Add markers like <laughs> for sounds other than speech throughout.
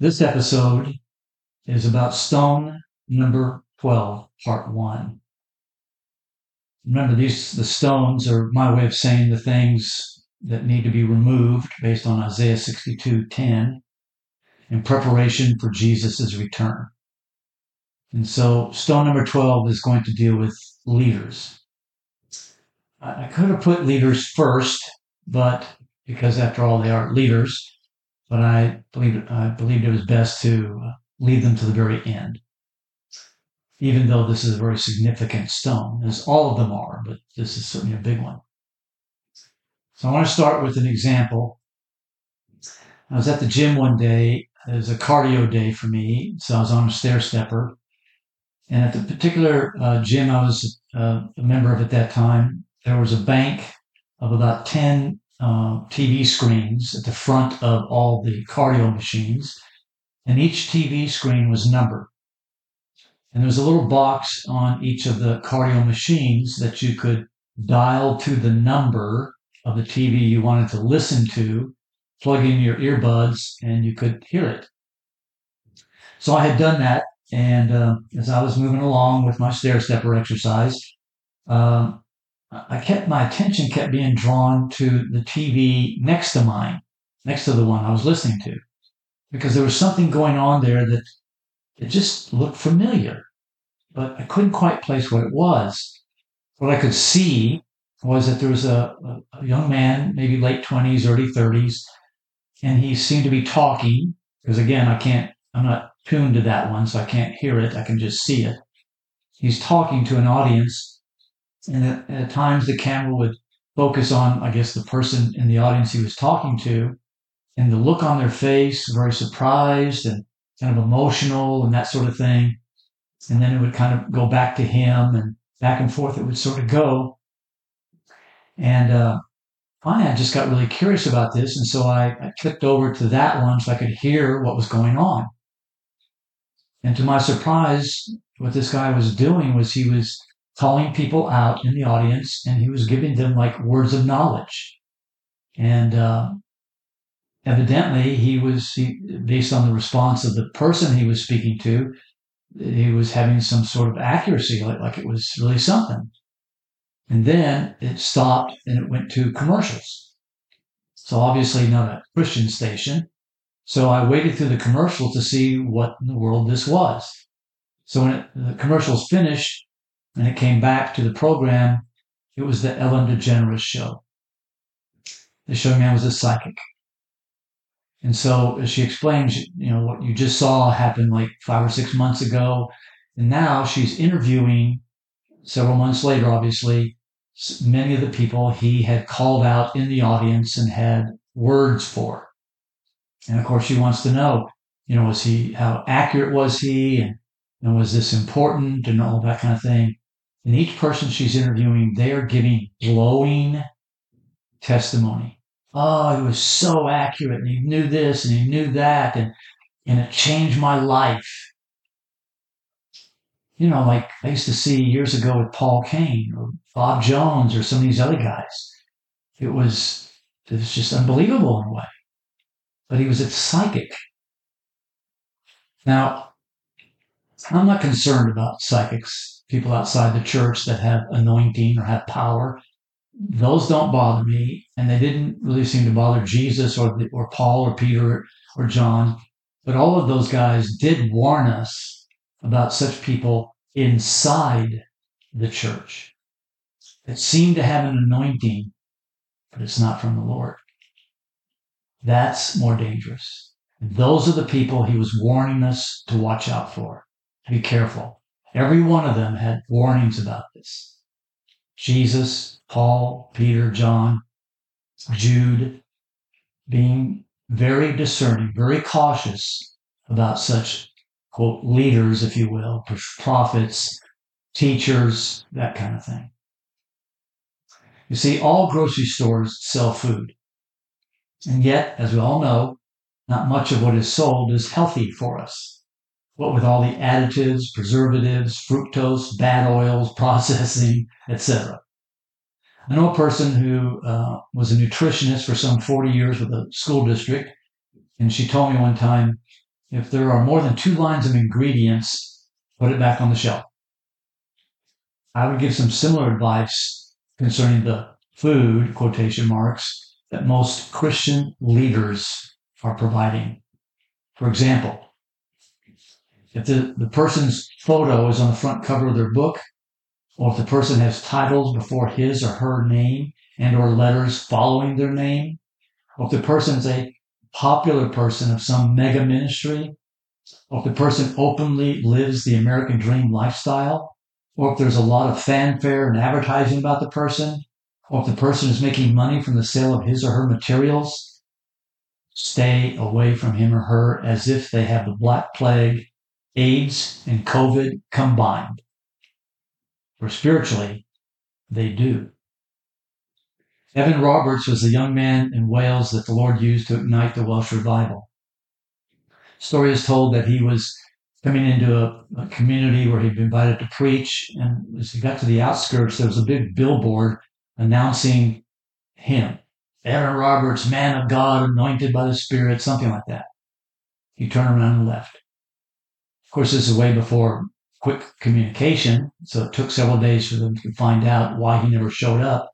This episode is about stone number 12, part one. Remember, these the stones are my way of saying the things that need to be removed based on Isaiah 62:10 in preparation for Jesus' return. And so stone number 12 is going to deal with leaders. I could have put leaders first, but because after all they are leaders, but I believed I believed it was best to uh, leave them to the very end. Even though this is a very significant stone, as all of them are, but this is certainly a big one. So I want to start with an example. I was at the gym one day. It was a cardio day for me, so I was on a stair stepper. And at the particular uh, gym I was uh, a member of at that time, there was a bank of about 10 uh, TV screens at the front of all the cardio machines, and each TV screen was numbered. And there was a little box on each of the cardio machines that you could dial to the number of the TV you wanted to listen to, plug in your earbuds, and you could hear it. So I had done that, and uh, as I was moving along with my stair stepper exercise, um, I kept my attention kept being drawn to the TV next to mine, next to the one I was listening to, because there was something going on there that it just looked familiar, but I couldn't quite place what it was. What I could see was that there was a, a young man, maybe late twenties, early thirties, and he seemed to be talking. Because again, I can't, I'm not tuned to that one, so I can't hear it. I can just see it. He's talking to an audience and at, at times the camera would focus on, I guess, the person in the audience he was talking to, and the look on their face, very surprised and kind of emotional and that sort of thing. And then it would kind of go back to him and back and forth. It would sort of go. And uh, finally, I just got really curious about this. And so I, I over to that one so I could hear what was going on. And to my surprise, what this guy was doing was he was calling people out in the audience and he was giving them like words of knowledge. And uh, evidently, he was, he, based on the response of the person he was speaking to, he was having some sort of accuracy, like, like it was really something. And then it stopped and it went to commercials. So obviously not a Christian station. So I waited through the commercial to see what in the world this was. So when it, the commercials finished, and it came back to the program, it was the Ellen DeGeneres show. The young man was a psychic. And so as she explains, you know, what you just saw happened like five or six months ago. And now she's interviewing several months later, obviously, many of the people he had called out in the audience and had words for. And of course, she wants to know, you know, was he, how accurate was he? And, and was this important and all that kind of thing? And each person she's interviewing, they are giving glowing testimony. Oh, he was so accurate and he knew this and he knew that and, and it changed my life. You know, like I used to see years ago with Paul Cain or Bob Jones or some of these other guys. It was, it was just unbelievable in a way. But he was a psychic. Now, I'm not concerned about psychics people outside the church that have anointing or have power. Those don't bother me, and they didn't really seem to bother Jesus or or Paul or Peter or John. But all of those guys did warn us about such people inside the church that seem to have an anointing, but it's not from the Lord. That's more dangerous. Those are the people he was warning us to watch out for. Be careful. Every one of them had warnings about this. Jesus, Paul, Peter, John, Jude, being very discerning, very cautious about such, quote, leaders, if you will, prophets, teachers, that kind of thing. You see, all grocery stores sell food. And yet, as we all know, not much of what is sold is healthy for us what with all the additives, preservatives, fructose, bad oils, <laughs> processing, etc. I know a person who uh, was a nutritionist for some 40 years with a school district, and she told me one time if there are more than two lines of ingredients, put it back on the shelf. I would give some similar advice concerning the food, quotation marks, that most Christian leaders are providing. For example, if the, the person's photo is on the front cover of their book, or if the person has titles before his or her name and or letters following their name, or if the person is a popular person of some mega ministry, or if the person openly lives the American dream lifestyle, or if there's a lot of fanfare and advertising about the person, or if the person is making money from the sale of his or her materials, stay away from him or her as if they have the Black Plague, AIDS, and COVID combined. For spiritually, they do. Evan Roberts was the young man in Wales that the Lord used to ignite the Welsh revival. Story is told that he was coming into a, a, community where he'd been invited to preach, and as he got to the outskirts, there was a big billboard announcing him. Evan Roberts, man of God, anointed by the Spirit, something like that. He turned around and left. Of course, this is way before quick communication, so it took several days for them to find out why he never showed up.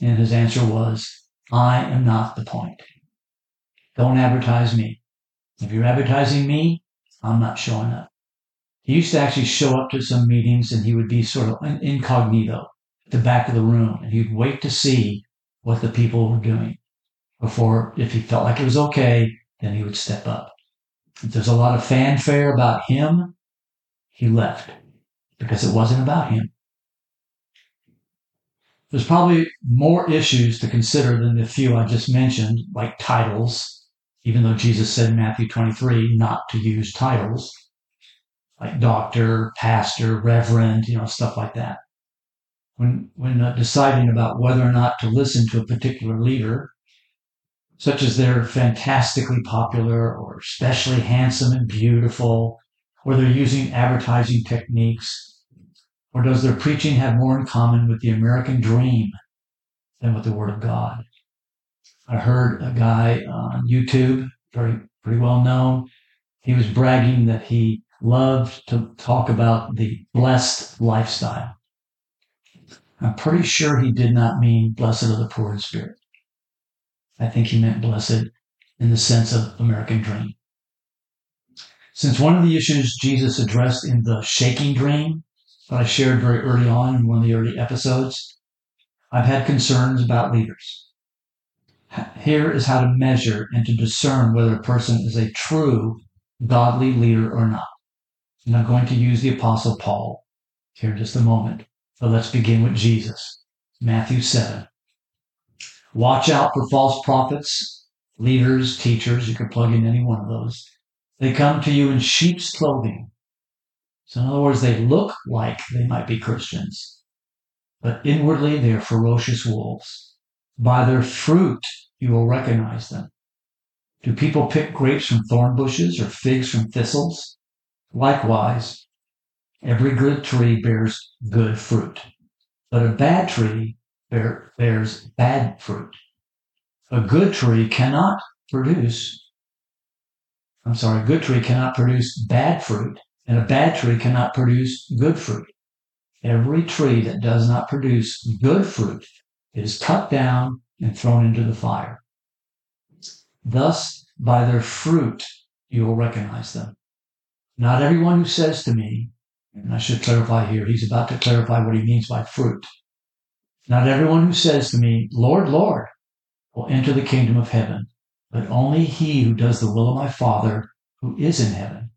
And his answer was, I am not the point. Don't advertise me. If you're advertising me, I'm not showing up. He used to actually show up to some meetings and he would be sort of incognito at the back of the room and he'd wait to see what the people were doing before, if he felt like it was okay, then he would step up. There's a lot of fanfare about him, he left because it wasn't about him. There's probably more issues to consider than the few I just mentioned, like titles, even though Jesus said in Matthew 23 not to use titles, like doctor, pastor, reverend, you know, stuff like that. When, when uh, deciding about whether or not to listen to a particular leader, such as they're fantastically popular or especially handsome and beautiful, or they're using advertising techniques or does their preaching have more in common with the American dream than with the Word of God? I heard a guy on YouTube, very pretty well known. He was bragging that he loved to talk about the blessed lifestyle. I'm pretty sure he did not mean blessed are the poor in spirit. I think he meant blessed in the sense of American dream. Since one of the issues Jesus addressed in the shaking dream that I shared very early on in one of the early episodes, I've had concerns about leaders. Here is how to measure and to discern whether a person is a true godly leader or not. And I'm going to use the Apostle Paul here in just a moment. But let's begin with Jesus. Matthew 7. Watch out for false prophets, leaders, teachers. You can plug in any one of those. They come to you in sheep's clothing, so, in other words, they look like they might be Christians, but inwardly they are ferocious wolves. By their fruit you will recognize them. Do people pick grapes from thorn bushes or figs from thistles? Likewise, every good tree bears good fruit, but a bad tree bear, bears bad fruit. A good tree cannot produce, I'm sorry, a good tree cannot produce bad fruit, and a bad tree cannot produce good fruit. Every tree that does not produce good fruit is cut down and thrown into the fire. Thus, by their fruit, you will recognize them. Not everyone who says to me, and I should clarify here, he's about to clarify what he means by fruit. Not everyone who says to me, Lord, Lord, will enter the kingdom of heaven, but only he who does the will of my Father who is in heaven.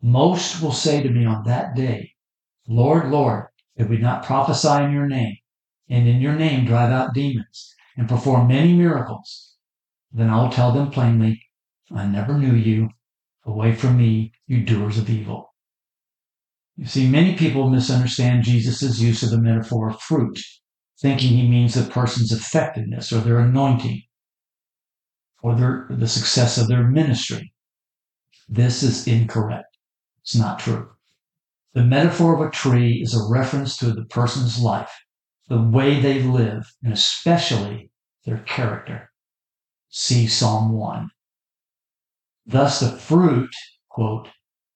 Most will say to me on that day, Lord, Lord, did we not prophesy in your name, and in your name drive out demons, and perform many miracles? Then I will tell them plainly, I never knew you. Away from me, you doers of evil. You see, many people misunderstand Jesus' use of the metaphor of fruit, thinking he means the person's effectiveness or their anointing or their, the success of their ministry. This is incorrect. It's not true. The metaphor of a tree is a reference to the person's life, the way they live, and especially their character. See Psalm 1. Thus, the fruit, quote,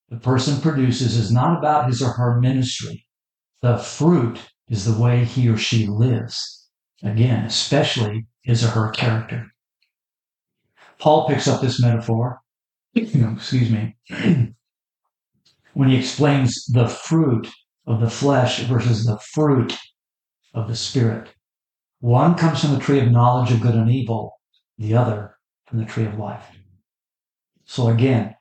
the person produces is not about his or her ministry. The fruit is the way he or she lives. Again, especially his or her character. Paul picks up this metaphor, <clears throat> excuse me, <clears throat> when he explains the fruit of the flesh versus the fruit of the spirit. One comes from the tree of knowledge of good and evil, the other from the tree of life. So again,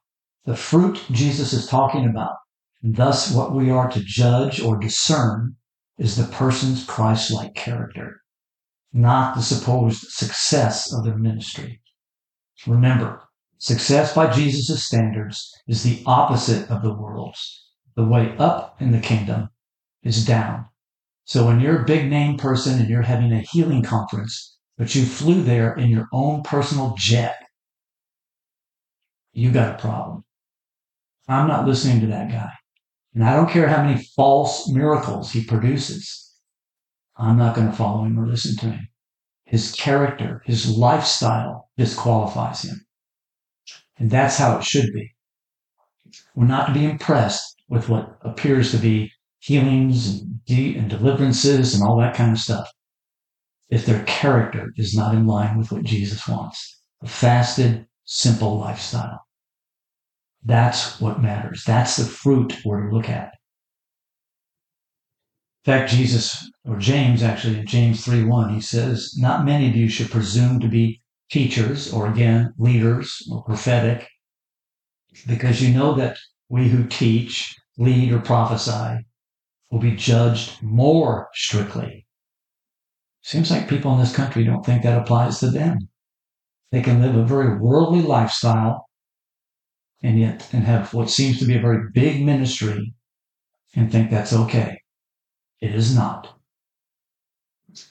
the fruit Jesus is talking about, thus what we are to judge or discern is the person's Christ-like character, not the supposed success of their ministry. Remember, success by Jesus' standards is the opposite of the world's. The way up in the kingdom is down. So when you're a big name person and you're having a healing conference, but you flew there in your own personal jet, you got a problem. I'm not listening to that guy. And I don't care how many false miracles he produces. I'm not going to follow him or listen to him. His character, his lifestyle disqualifies him. And that's how it should be. We're not to be impressed with what appears to be healings and, de- and deliverances and all that kind of stuff if their character is not in line with what Jesus wants. A fasted, simple lifestyle. That's what matters. That's the fruit we're to look at. In fact, Jesus, or James actually, in James 3 1, he says, Not many of you should presume to be teachers, or again, leaders, or prophetic, because you know that we who teach, lead, or prophesy will be judged more strictly. Seems like people in this country don't think that applies to them. They can live a very worldly lifestyle and yet and have what seems to be a very big ministry and think that's okay. It is not.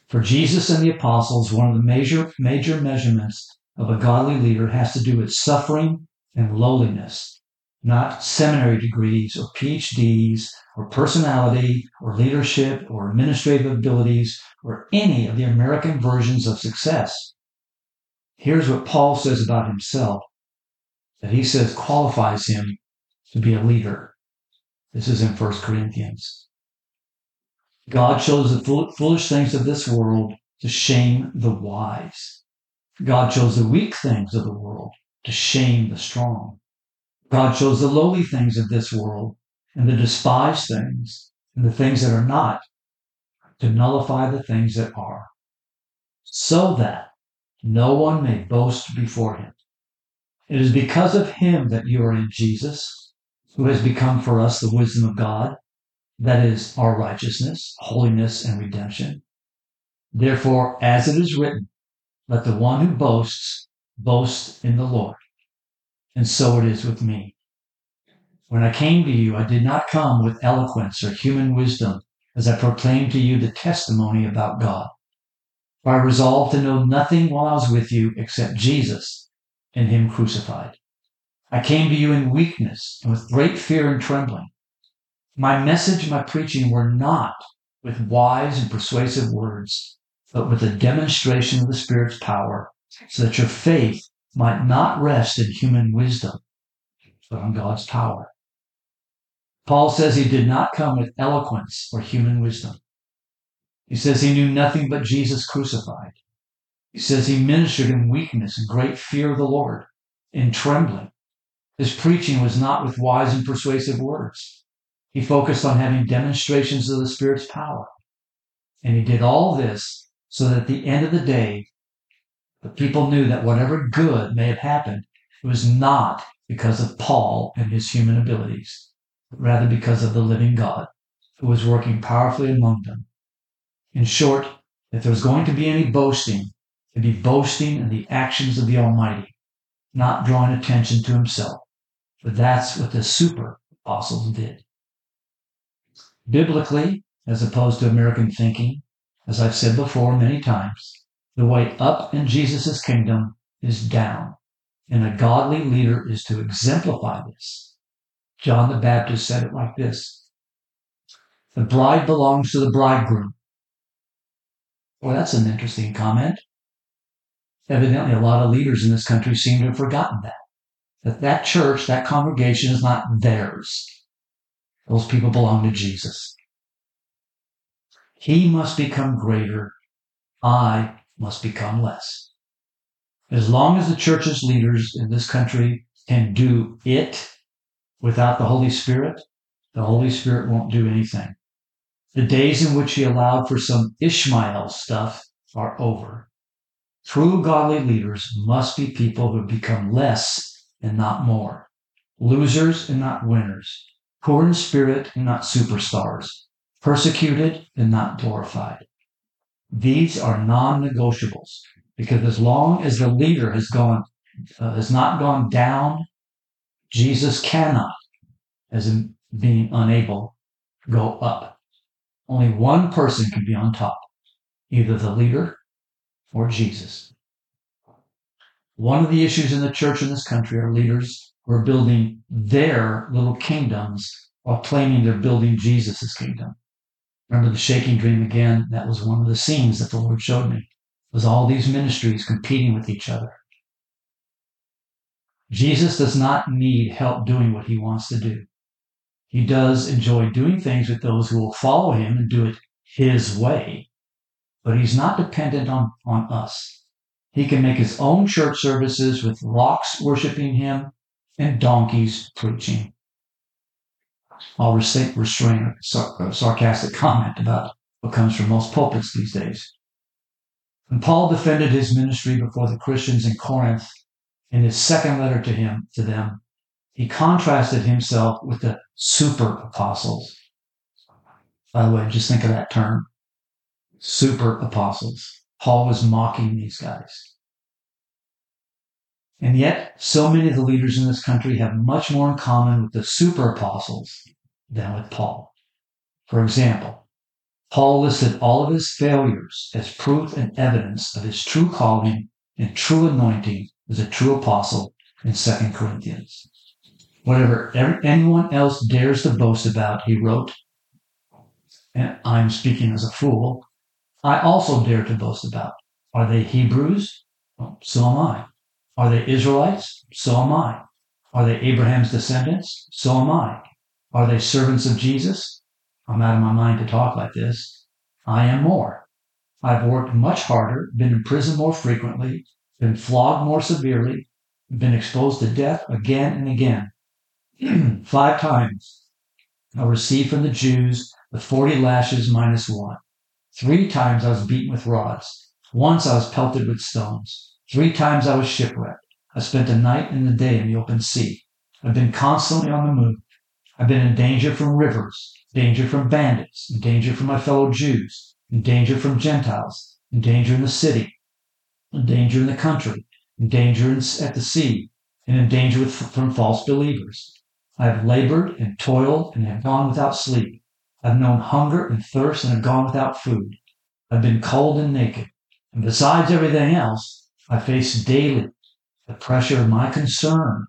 For Jesus and the apostles, one of the major, major measurements of a godly leader has to do with suffering and lowliness, not seminary degrees or PhDs or personality or leadership or administrative abilities or any of the American versions of success. Here's what Paul says about himself that he says qualifies him to be a leader. This is in 1 Corinthians. God chose the foolish things of this world to shame the wise. God chose the weak things of the world to shame the strong. God chose the lowly things of this world and the despised things and the things that are not to nullify the things that are, so that no one may boast before him. It is because of him that you are in Jesus, who has become for us the wisdom of God, that is our righteousness, holiness, and redemption. Therefore, as it is written, let the one who boasts boast in the Lord. And so it is with me. When I came to you, I did not come with eloquence or human wisdom as I proclaimed to you the testimony about God. For I resolved to know nothing while I was with you except Jesus and him crucified. I came to you in weakness and with great fear and trembling. My message and my preaching were not with wise and persuasive words, but with a demonstration of the Spirit's power, so that your faith might not rest in human wisdom, but on God's power. Paul says he did not come with eloquence or human wisdom. He says he knew nothing but Jesus crucified. He says he ministered in weakness and great fear of the Lord, in trembling. His preaching was not with wise and persuasive words. He focused on having demonstrations of the Spirit's power. And he did all this so that at the end of the day, the people knew that whatever good may have happened, it was not because of Paul and his human abilities, but rather because of the living God who was working powerfully among them. In short, if there was going to be any boasting, to be boasting in the actions of the Almighty, not drawing attention to himself. But that's what the super apostles did. Biblically, as opposed to American thinking, as I've said before many times, the way up in Jesus' kingdom is down. And a godly leader is to exemplify this. John the Baptist said it like this. The bride belongs to the bridegroom. Well, that's an interesting comment. Evidently, a lot of leaders in this country seem to have forgotten that. that that church, that congregation is not theirs. Those people belong to Jesus. He must become greater. I must become less. As long as the church's leaders in this country can do it without the Holy Spirit, the Holy Spirit won't do anything. The days in which he allowed for some Ishmael stuff are over. True godly leaders must be people who become less and not more, losers and not winners, poor in spirit and not superstars, persecuted and not glorified. These are non-negotiables because as long as the leader has gone, uh, has not gone down, Jesus cannot, as in being unable, go up. Only one person can be on top, either the leader or Jesus. One of the issues in the church in this country are leaders who are building their little kingdoms while claiming they're building Jesus' kingdom. Remember the shaking dream again? That was one of the scenes that the Lord showed me. Was all these ministries competing with each other. Jesus does not need help doing what he wants to do. He does enjoy doing things with those who will follow him and do it his way, but he's not dependent on, on us. He can make his own church services with rocks worshiping him and donkeys preaching. I'll restrain a sarcastic comment about what comes from most pulpits these days. When Paul defended his ministry before the Christians in Corinth in his second letter to him to them, he contrasted himself with the super apostles. By the way, just think of that term. Super apostles. Paul was mocking these guys. And yet, so many of the leaders in this country have much more in common with the super apostles than with Paul. For example, Paul listed all of his failures as proof and evidence of his true calling and true anointing as a true apostle in 2 Corinthians. Whatever anyone else dares to boast about, he wrote, and I'm speaking as a fool, I also dare to boast about. Are they Hebrews? Well, so am I. Are they Israelites? So am I. Are they Abraham's descendants? So am I. Are they servants of Jesus? I'm out of my mind to talk like this. I am more. I've worked much harder, been in prison more frequently, been flogged more severely, been exposed to death again and again. <clears throat> Five times I received from the Jews the 40 lashes minus one. Three times I was beaten with rods. Once I was pelted with stones. Three times I was shipwrecked. I spent a night and a day in the open sea. I've been constantly on the move. I've been in danger from rivers, danger from bandits, in danger from my fellow Jews, in danger from Gentiles, in danger in the city, in danger in the country, in danger at the sea, and in danger with, from false believers. I have labored and toiled and have gone without sleep. I've known hunger and thirst and have gone without food. I've been cold and naked. And besides everything else, I face daily the pressure of my concern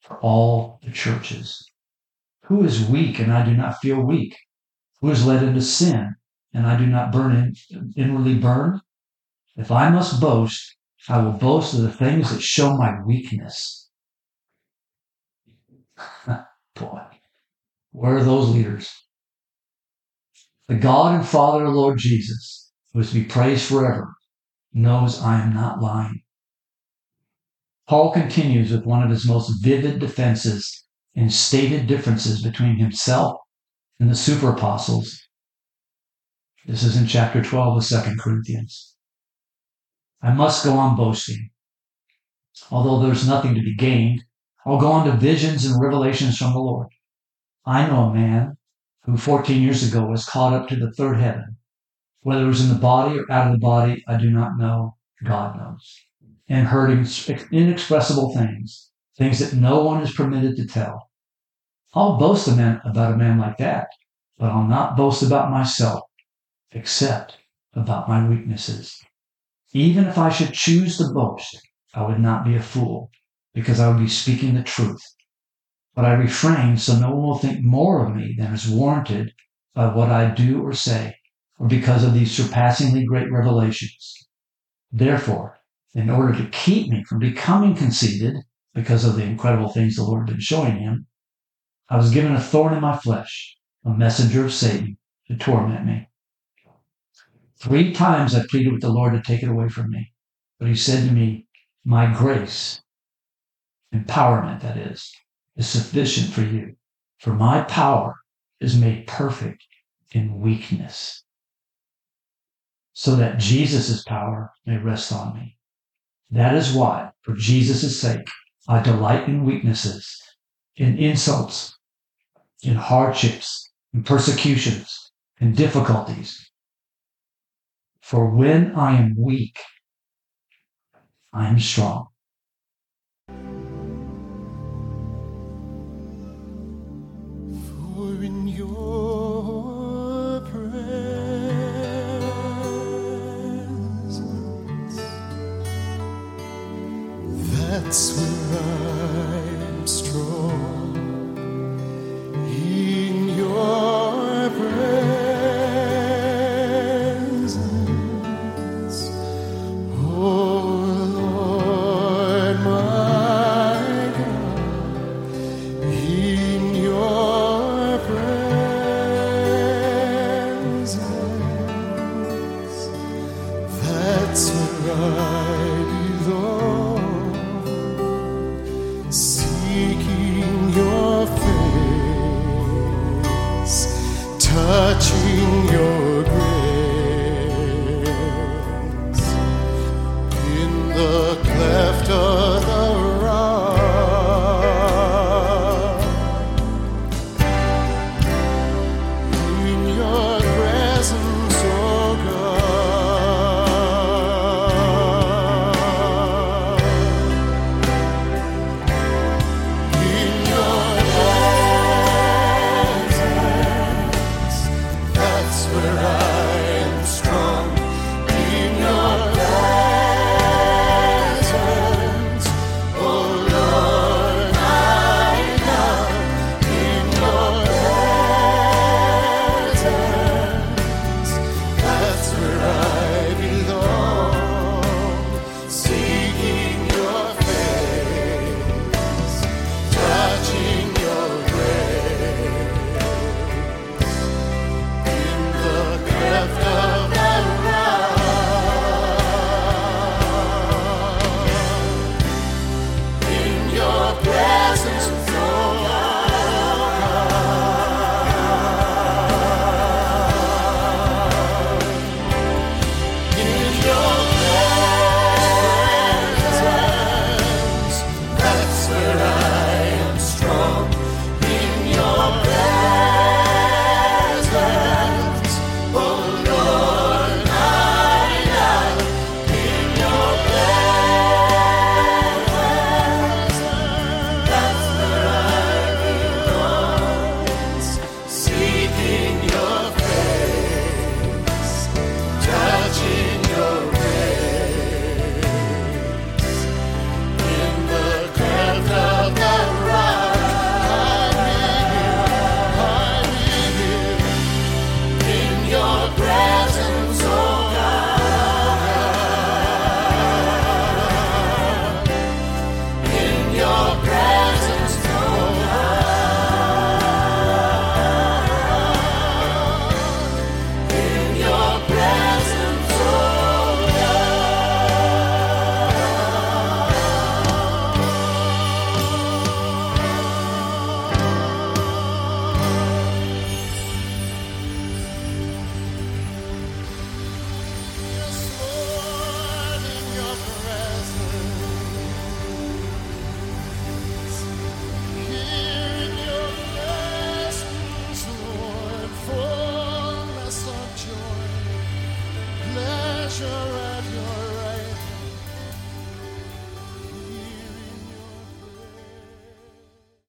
for all the churches. Who is weak and I do not feel weak? Who is led into sin and I do not burn in, inwardly burn? If I must boast, I will boast of the things that show my weakness. <laughs> Boy, where are those leaders? The God and Father of Lord Jesus, who is to be praised forever, knows I am not lying. Paul continues with one of his most vivid defenses and stated differences between himself and the super apostles. This is in chapter 12 of 2 Corinthians. I must go on boasting. Although there's nothing to be gained, I'll go on to visions and revelations from the Lord. I know a man who 14 years ago was caught up to the third heaven. Whether it was in the body or out of the body, I do not know. God knows. And heard inexpressible things things that no one is permitted to tell. I'll boast a man, about a man like that, but I'll not boast about myself, except about my weaknesses. Even if I should choose to boast, I would not be a fool, because I would be speaking the truth. But I refrain so no one will think more of me than is warranted by what I do or say, or because of these surpassingly great revelations. Therefore, in order to keep me from becoming conceited, because of the incredible things the Lord had been showing him, I was given a thorn in my flesh, a messenger of Satan to torment me. Three times I pleaded with the Lord to take it away from me. But he said to me, My grace, empowerment that is, is sufficient for you. For my power is made perfect in weakness, so that Jesus' power may rest on me. That is why, for Jesus' sake, I delight in weaknesses, in insults, in hardships, in persecutions, in difficulties. For when I am weak, I am strong. In your